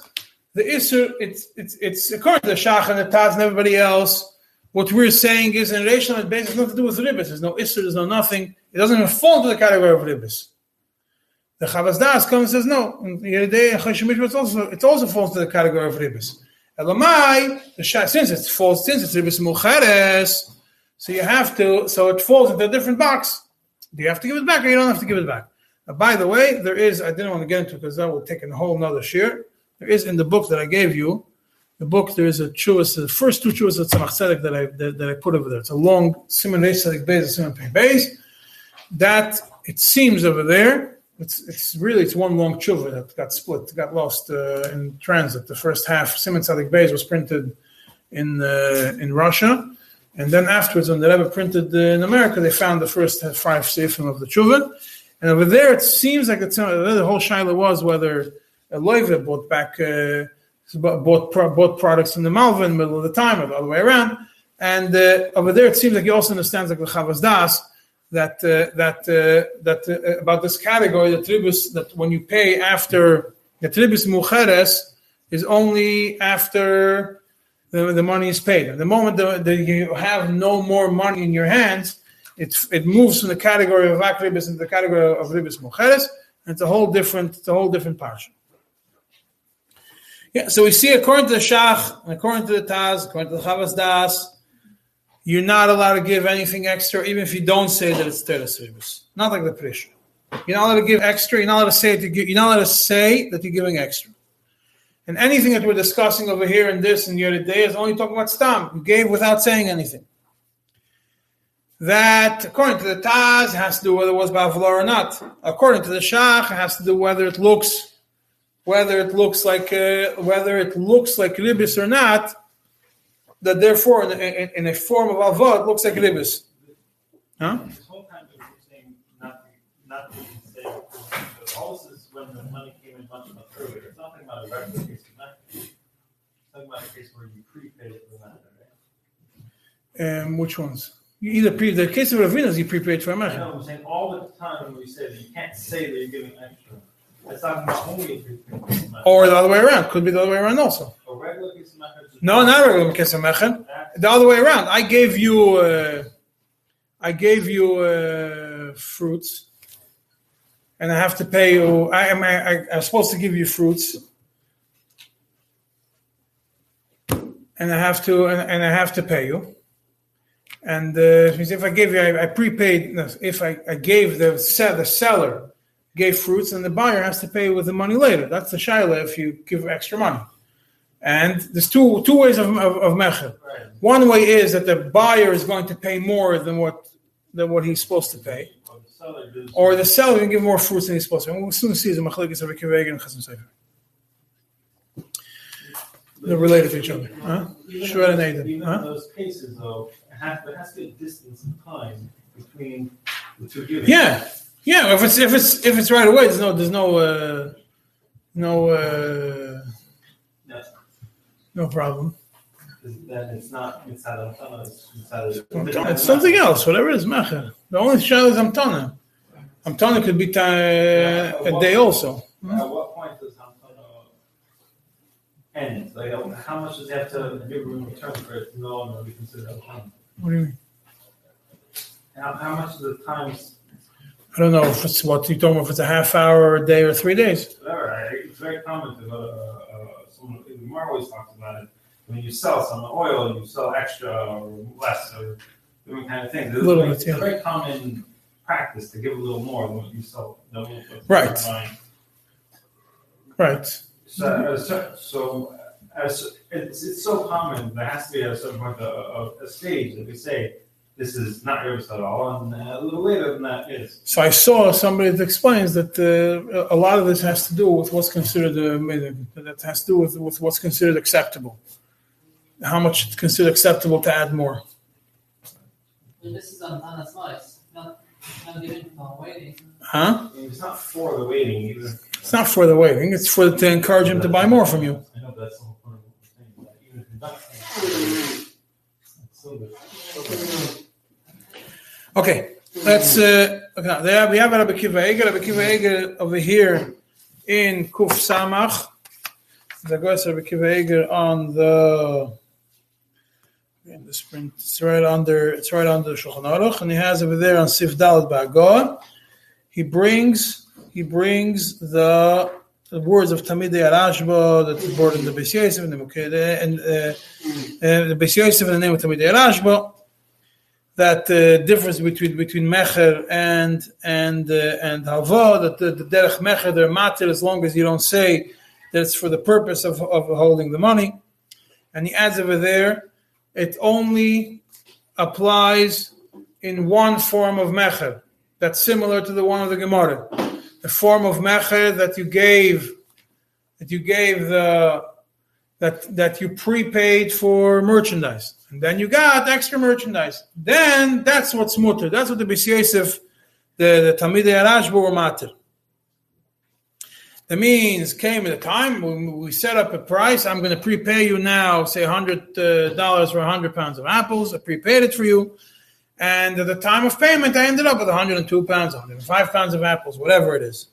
the Isser, it's it's it's according to the Shach and the Taz and everybody else. What we're saying is in relation it basically nothing to do with ribbis. There's no Isser, there's no nothing. It doesn't even fall into the category of ribbis. The Chavas Das comes and says no. Yeridei and Chashimish, it's also it also falls into the category of ribbis. Elamai, the Shach, since it falls since it's ribbis mucheres, so you have to so it falls into a different box. Do you have to give it back or you don't have to give it back? Uh, by the way, there is, I didn't want to get into because that would take a whole nother share. There is in the book that I gave you, the book, there is a chuvas, the first two chuvas of Tzemach Tzedek that I, that, that I put over there. It's a long Simon Reish Simon Pei. That, it seems over there, it's, it's really, it's one long tshuva that got split, got lost uh, in transit. The first half, Simon Tzedek Beis was printed in, uh, in Russia. And then afterwards, when the Rebbe printed uh, in America, they found the first five seifim of the tshuva. And over there, it seems like uh, the whole shaila was whether Loive bought back uh, bought bought products from the Malva in the middle of the time, or the other way around. And uh, over there, it seems like he also understands like the Chavas Das that uh, that uh, that uh, about this category, the tribus that when you pay after the tribus mujeres is only after the, the money is paid. The moment that that you have no more money in your hands, it, it moves from the category of akribis into the category of ribis mujeres, and it's a whole different, it's a whole different parsha. Yeah, so we see according to the Shach, and according to the Taz, according to the Chavas Das, you're not allowed to give anything extra, even if you don't say that it's teres ribis. Not like the Prisha. You're not allowed to give extra. You're not allowed to say you're not allowed to say that you're giving extra. And anything that we're discussing over here in this and the other day is only talking about stam. You gave without saying anything. That, according to the Taz, has to do whether it was Bavla or not. According to the Shach, it has to do whether it looks, whether it looks like, uh, whether it looks like ribis or not. That therefore, in, in, in a form of avod, it looks like ribis. Huh? This whole time we were not not to say, but all this is when the money came in much, much earlier. It's nothing about a regular case of not. It's talking about a case where you prepaid for the matter, right? Um, which ones? You either pre the case of Ravinas, you prepaid for a I know, I'm saying all the time when we say that you can't say that you're giving extra. Or the other way around. Could be the other way around also. No, not regular. That- The other way around. I gave you, uh, I gave you uh, fruits, and I have to pay you. I am. I, I'm supposed to give you fruits, and I have to, and, and I have to pay you. And uh, if I gave you, I, I prepaid. If I, I gave the the seller gave fruits, and the buyer has to pay with the money later. That's the shaila if you give extra money. And there's two two ways of of, of mecher. Right. One way is that the buyer is going to pay more than what than what he's supposed to pay, Or the seller or the seller can give more fruits than he's supposed to. And we'll soon see the machlekes of Rikiveg and Chasam Sofer. They're related to each other. Huh? Shred and Aiden, Even huh? in those cases, though, there has to be a distance in time between the two givings. Yeah, yeah. If it's if it's if it's right away, there's no there's no uh, no uh, Yeah. no problem. Then it's not of it's inside of It's something else. Whatever it is mecher. The only shaila is amtana. Amtana could be ta- a day also. At what point does Hamtana end? Like, how much does he have to give in return for it to no longer be considered Hamtana? What do you mean? How, how much of the times, I don't know if it's what you talking about. If it's a half hour, or a day, or three days. I- it's very common to uh, uh, someone, Mar always talks about it. When you sell some oil, you sell extra or less or different kind of things. It's Little bit, yeah. A very common practice to give a little more than what you sell. Right. Right. So, uh, so, so as it's, it's so common, there has to be a certain point a, a, a stage that we say this is not yours at all, and uh, a little later than that is. So I saw somebody that explains that uh, a lot of this has to do with what's considered uh, that has to do with, with what's considered acceptable. how much it's considered acceptable to add more. And this is on, on a slice, not, not giving for waiting. Huh? It's not for the waiting, even. It's not for the waiting, it's for to encourage him to buy more from you. I know, that's the whole point of what we're saying, but even if you're not saying. It's still good. Okay, let's. Uh, there we have Rabbi Kiva Eger. Rabbi Kiva over here in Kuf Samach. The goes Rabbi Kiva on the. In the sprint, it's right under. It's right under Shulchan Aruch, and he has over there on Sif Dalet Ba'agor. He brings. He brings the. The words of Talmidei HaRashba that is brought in the Beis Yosef and the and uh, uh, the Beis Yosef in the name of Talmidei HaRashba that uh, difference between between mecher and and uh, and hava that the, the derech mecher they're matir as long as you don't say that it's for the purpose of, of holding the money. And he adds over there it only applies in one form of mecher that's similar to the one of the gemara. The form of mecher that you gave that you gave the that that you prepaid for merchandise and then you got extra merchandise. Then that's what's mutter. That's what the Beis Yosef, the, the Talmidei HaRashba were matter. That means came at a time when we set up a price. I'm going to prepay you now, say hundred uh, dollars for hundred pounds of apples. I prepaid it for you, and at the time of payment, I ended up with 102 pounds, 105 pounds of apples, whatever it is.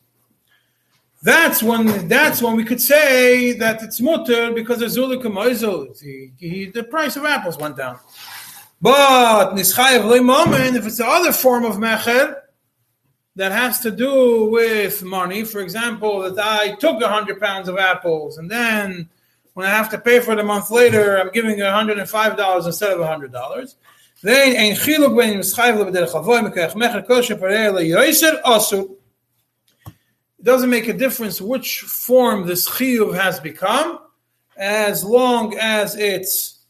That's when that's when we could say that it's mutter because the zulikum oizel, the, price of apples went down. But nischayev moment, if it's the other form of mecher that has to do with money, for example, that I took hundred pounds of apples and then when I have to pay for it a month later, I'm giving you $105 instead of $100. Then ein chiluk ben nischayev lebederech avoy mekach mecher kosher parei leyoiser asur. Doesn't make a difference which form this chiyuv has become, as long as it's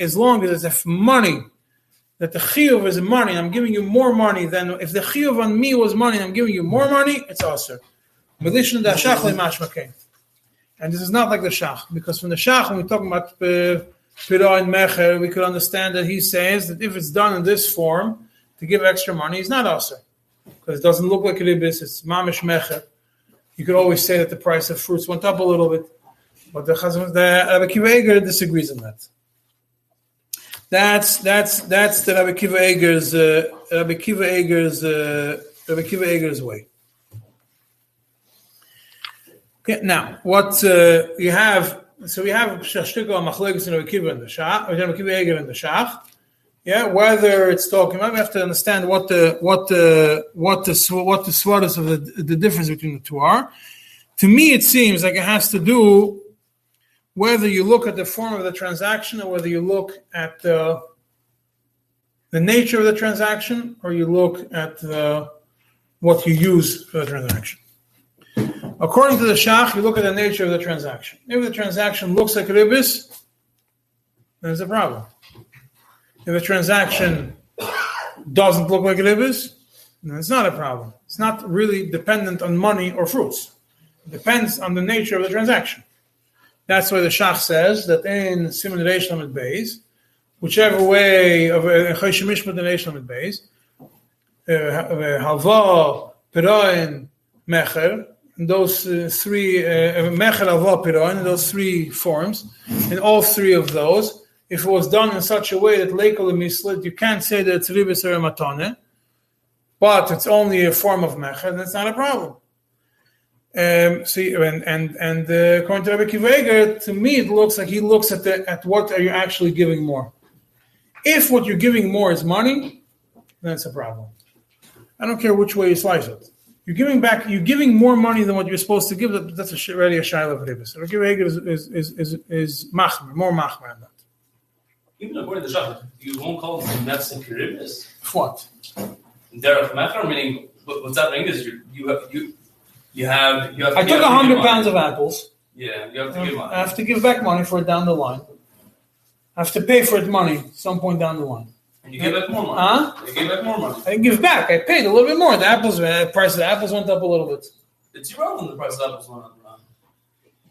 as long as it's if money. That the chiyuv is money. I'm giving you more money than if the chiyuv on me was money. I'm giving you more money. It's also. And this is not like the shach because from the shach when we're talking about pirah and mecher, we could understand that he says that if it's done in this form to give extra money, it's not also because it doesn't look like a ribis. It's mamish mecher. You could always say that the price of fruits went up a little bit, but the Chazon, the Rabbi Kiva Eger disagrees on that. That's that's that's the Rabbi Kiva Eger's uh, Rabbi Kiva Eger's uh, Rabbi Kiva Eger's way. Okay, now what uh, you have? So we have Shashtika Machlekes and Rabbi Kiva in the Shach, Rabbi Kiva Eger in the Shach. Yeah, whether it's talking, we have to understand what the what the what the what the swaras of the the difference between the two are. To me, it seems like it has to do whether you look at the form of the transaction or whether you look at the the nature of the transaction or you look at the, what you use for the transaction. According to the Shach, you look at the nature of the transaction. If the transaction looks like ribis, there's a problem. If a transaction doesn't look like ribis, then it's not a problem. It's not really dependent on money or fruits. It depends on the nature of the transaction. That's why the Shach says that in Simon Reish Lamed Beis, whichever way of Choshen Mishpat and Reish Lamed Beis, uh, Hava, Pirayin, Mecher, and those uh, three, uh, Mecher, Hava, Pirayin, those three forms, in all three of those, if it was done in such a way that Leikol Mislit, you can't say that it's Ribis or but it's only a form of Mecher, that's not a problem. Um, see, and and and uh, according to Rabbi Kiva Eger, to me it looks like he looks at the at what are you actually giving more. If what you're giving more is money, then it's a problem. I don't care which way you slice it. You're giving back. You're giving more money than what you're supposed to give. that- That's already a shaila of ribis. Rabbi Kiva Eger is is is is, is machmer, more machmer. Even according to the Shach, you won't call them nefs and kiribis. What? Derech mecher, meaning what, what's happening is you you have you you have you have. I took to hundred give pounds money. of apples. Yeah, you have to give money. I have to give back money for it down the line. I have to pay for it money some point down the line. And you give back more money. Huh? You give back more money. I give back. I paid a little bit more. The apples, the price of the apples went up a little bit. It's irrelevant the price of apples went up.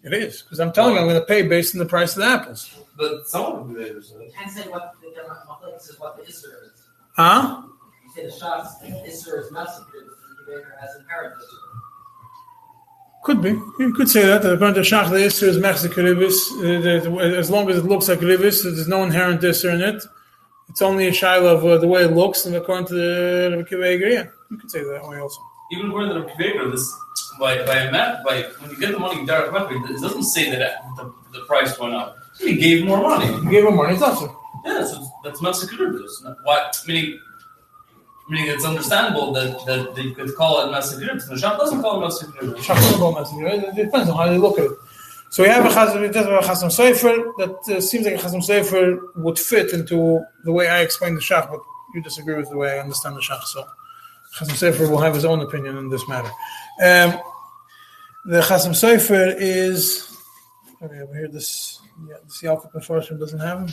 It is because I'm telling you I'm going to pay based on the price of the apples. But someone would be there. So. You can't say what the Machlekes is what the Isser is. Huh? You say the shots Isser is massacred, the Baker has inherent Isser. Could be. You could say that. According to Shach, the Isser is Mexican ribis. Uh, As long as it looks like ribis, there's no inherent Isser in it. It's only a shiloh of uh, the way it looks, and according to the Rebbe Kiva Eger, yeah, you could say that way also. Even according to the Creator, this by by a map by when you get the money direct method, it doesn't say that the, the price went up. He gave more money. You gave him money, it's also. Yeah, so that's Masakurubus. Why? Meaning, meaning it's understandable that, that they could call it Masakurubus. The shop doesn't call it Masakurubus. Shachar messenger. It depends on how you look at it. So we have a chasam, we just have a chasam sofer that uh, seems like a chasam sofer would fit into the way I explain the shach, but you disagree with the way I understand the shach. So chasam sofer will have his own opinion in this matter. Um, the chasam sofer is okay. Over here, this yeah, this Yalkut Mefarshim doesn't have him.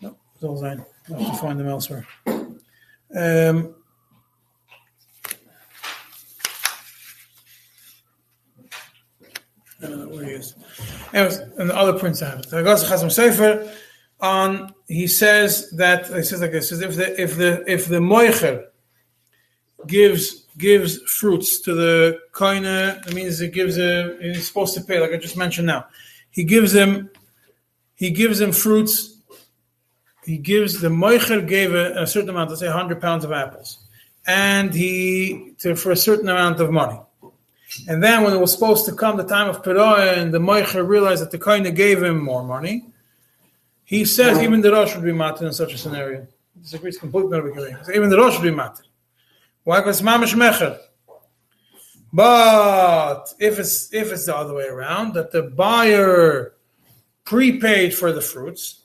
No, it's all Zayn. I'll have to find them elsewhere. Um, uh, where he is. Anyways, and the other prints have it. The Agas Chasam Sofer on he says that he says like this: says if the if the if the moicher gives gives fruits to the koine, it means it gives a he's supposed to pay, like I just mentioned now. He gives him he gives him fruits. He gives the moicher gave a, a certain amount, let's say hundred pounds of apples, and he to, for a certain amount of money. And then when it was supposed to come the time of Peroah and the Moicher realized that the Koine gave him more money, he says even the Rosh would be matter in such a scenario. He disagrees completely with. Even the Rosh would be matter. Why? Because mamish mecher. But if it's if it's the other way around, that the buyer prepaid for the fruits,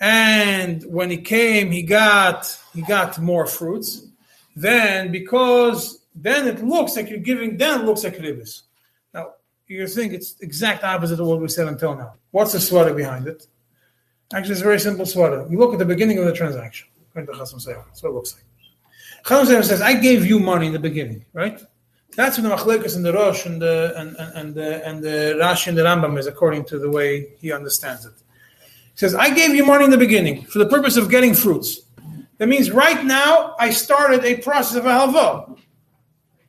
and when he came, he got he got more fruits. Then because then it looks like you're giving. Then it looks like ribis. Now you think it's exact opposite of what we said until now. What's the sweater behind it? Actually, it's a very simple sweater. You look at the beginning of the transaction. That's what it looks like. Sefer says, "I gave you money in the beginning, right?" That's when the Machlekas and the Rosh and the and, and, and the and the Rashi and the Rambam is according to the way he understands it. He says, "I gave you money in the beginning for the purpose of getting fruits." That means right now I started a process of a halva.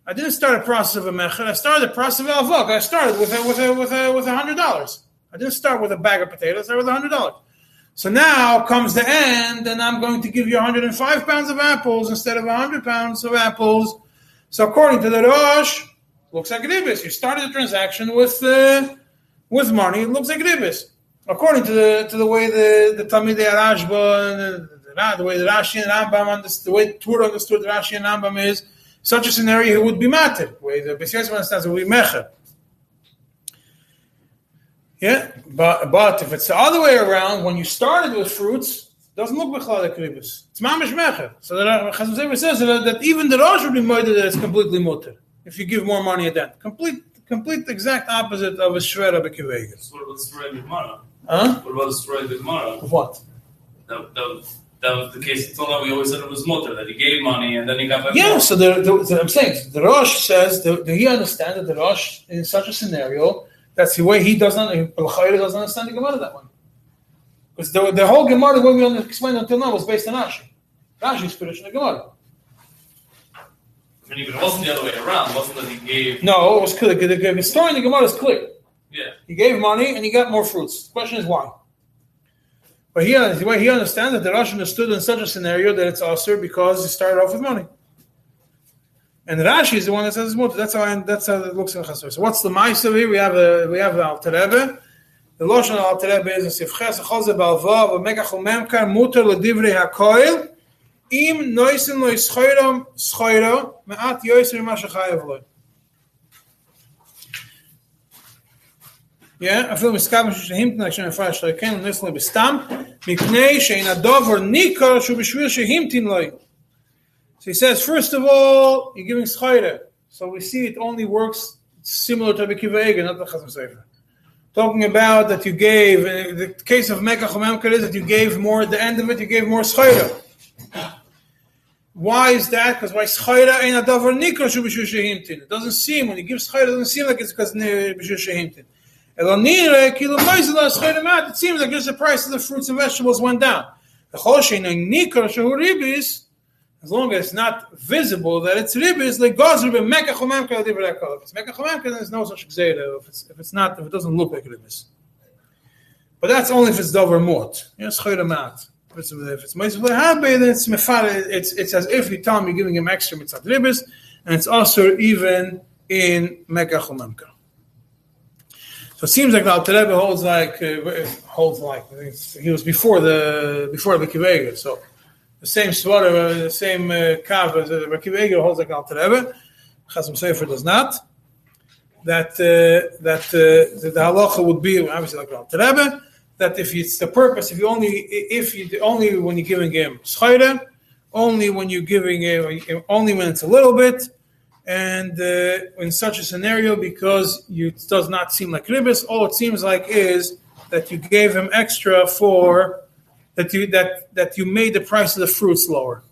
I didn't start a process of a mechar. I started a process of halva. I started with a, with a, with a, with a hundred dollars. I didn't start with a bag of potatoes. I started with a hundred dollars. So now comes the end, and I'm going to give you 105 pounds of apples instead of 100 pounds of apples. So according to the Rosh, looks like ribis. You started the transaction with uh, with money. It looks like ribis. According to the to the way the the Talmidei Rashba and the, the, way the Rashi and Rambam understood, the way Tur understood Rashi and Rambam is such a scenario it would be matter. The way the Besias understands it would be mecher. Yeah, but but if it's the other way around, when you started with fruits, it doesn't look b'chlal like ribis. It's mamish mecher. So Chasam Sofer says that, even the Rosh would be murdered that it's completely mutter if you give more money at that. Complete, complete, exact opposite of a shvera b'kivegas. So what about the story of the Gemara? Huh? What about the story of the Gemara? What? That, that, was, that was the case until now. We always said it was mutter that he gave money and then he got back. Yeah, so the, the, the- I'm saying the Rosh says Do the, he understands that the Rosh in such a scenario that's the way he doesn't doesn't understand the Gemara that way. Because the, the whole Gemara way we explained until now was based on Rashi. Rashi's spiritual Gemara. I mean, it wasn't the other way around. It wasn't that he gave. No, it was clear. The, the, the story in the Gemara is clear. Yeah. He gave money and he got more fruits. The question is why. But he, the way he understands that the Rosh understood in such a scenario that it's also because he started off with money. And Rashi is the one that says. That's how I, that's how it looks in Chasor. So what's the ma'aser here? We have a we have the Alter Rebbe. The is in Hakoil Im Lo Schoiro Me'at Shechayev Lo Yeah, ken mipnei shein shu bishvil loy. So he says, first of all, you're giving schayre. So we see it only works similar to Abikiva Eger, not the Chasam Sofer. Talking about that you gave, uh, the case of Mekach Memker is that you gave more, at the end of it, you gave more schayre. Why is that? Because why schayra ain't a davar nikra shu b'shu. It doesn't seem when you give schayra, it doesn't seem like it's because b'shu shehimtin. Elo nire kilo moizela schayra mat. It seems like just the price of the fruits and vegetables went down. The chol sheina nikra shu ribis. As long as it's not visible that it's ribis, like gozer be mekach umamka al divrei. If it's mekach umamka, then there's no such gzeira. If it's if it's not, if it doesn't look like ribis. But that's only if it's dover mort. Yes, schayra mat. If it's if it's moiz habe, then it's mefar. It's it's as if you tell me giving him extra mitzvah ribis, and it's also even in mekach umamka. So it seems like the Alter Rebbe holds like uh, holds like he was before the before the Kivega. So the same uh, the same uh, kav as the Kivega holds like Alter Rebbe. Chasam Sofer does not. That uh, that uh, that the halacha would be obviously like the Alter Rebbe. That if it's the purpose, if you only if you only when you're giving him schayre, only when you're giving him only when it's a little bit, and uh, in such a scenario because you, it does not seem like ribis. All it seems like is that you gave him extra for that you that that you made the price of the fruits lower.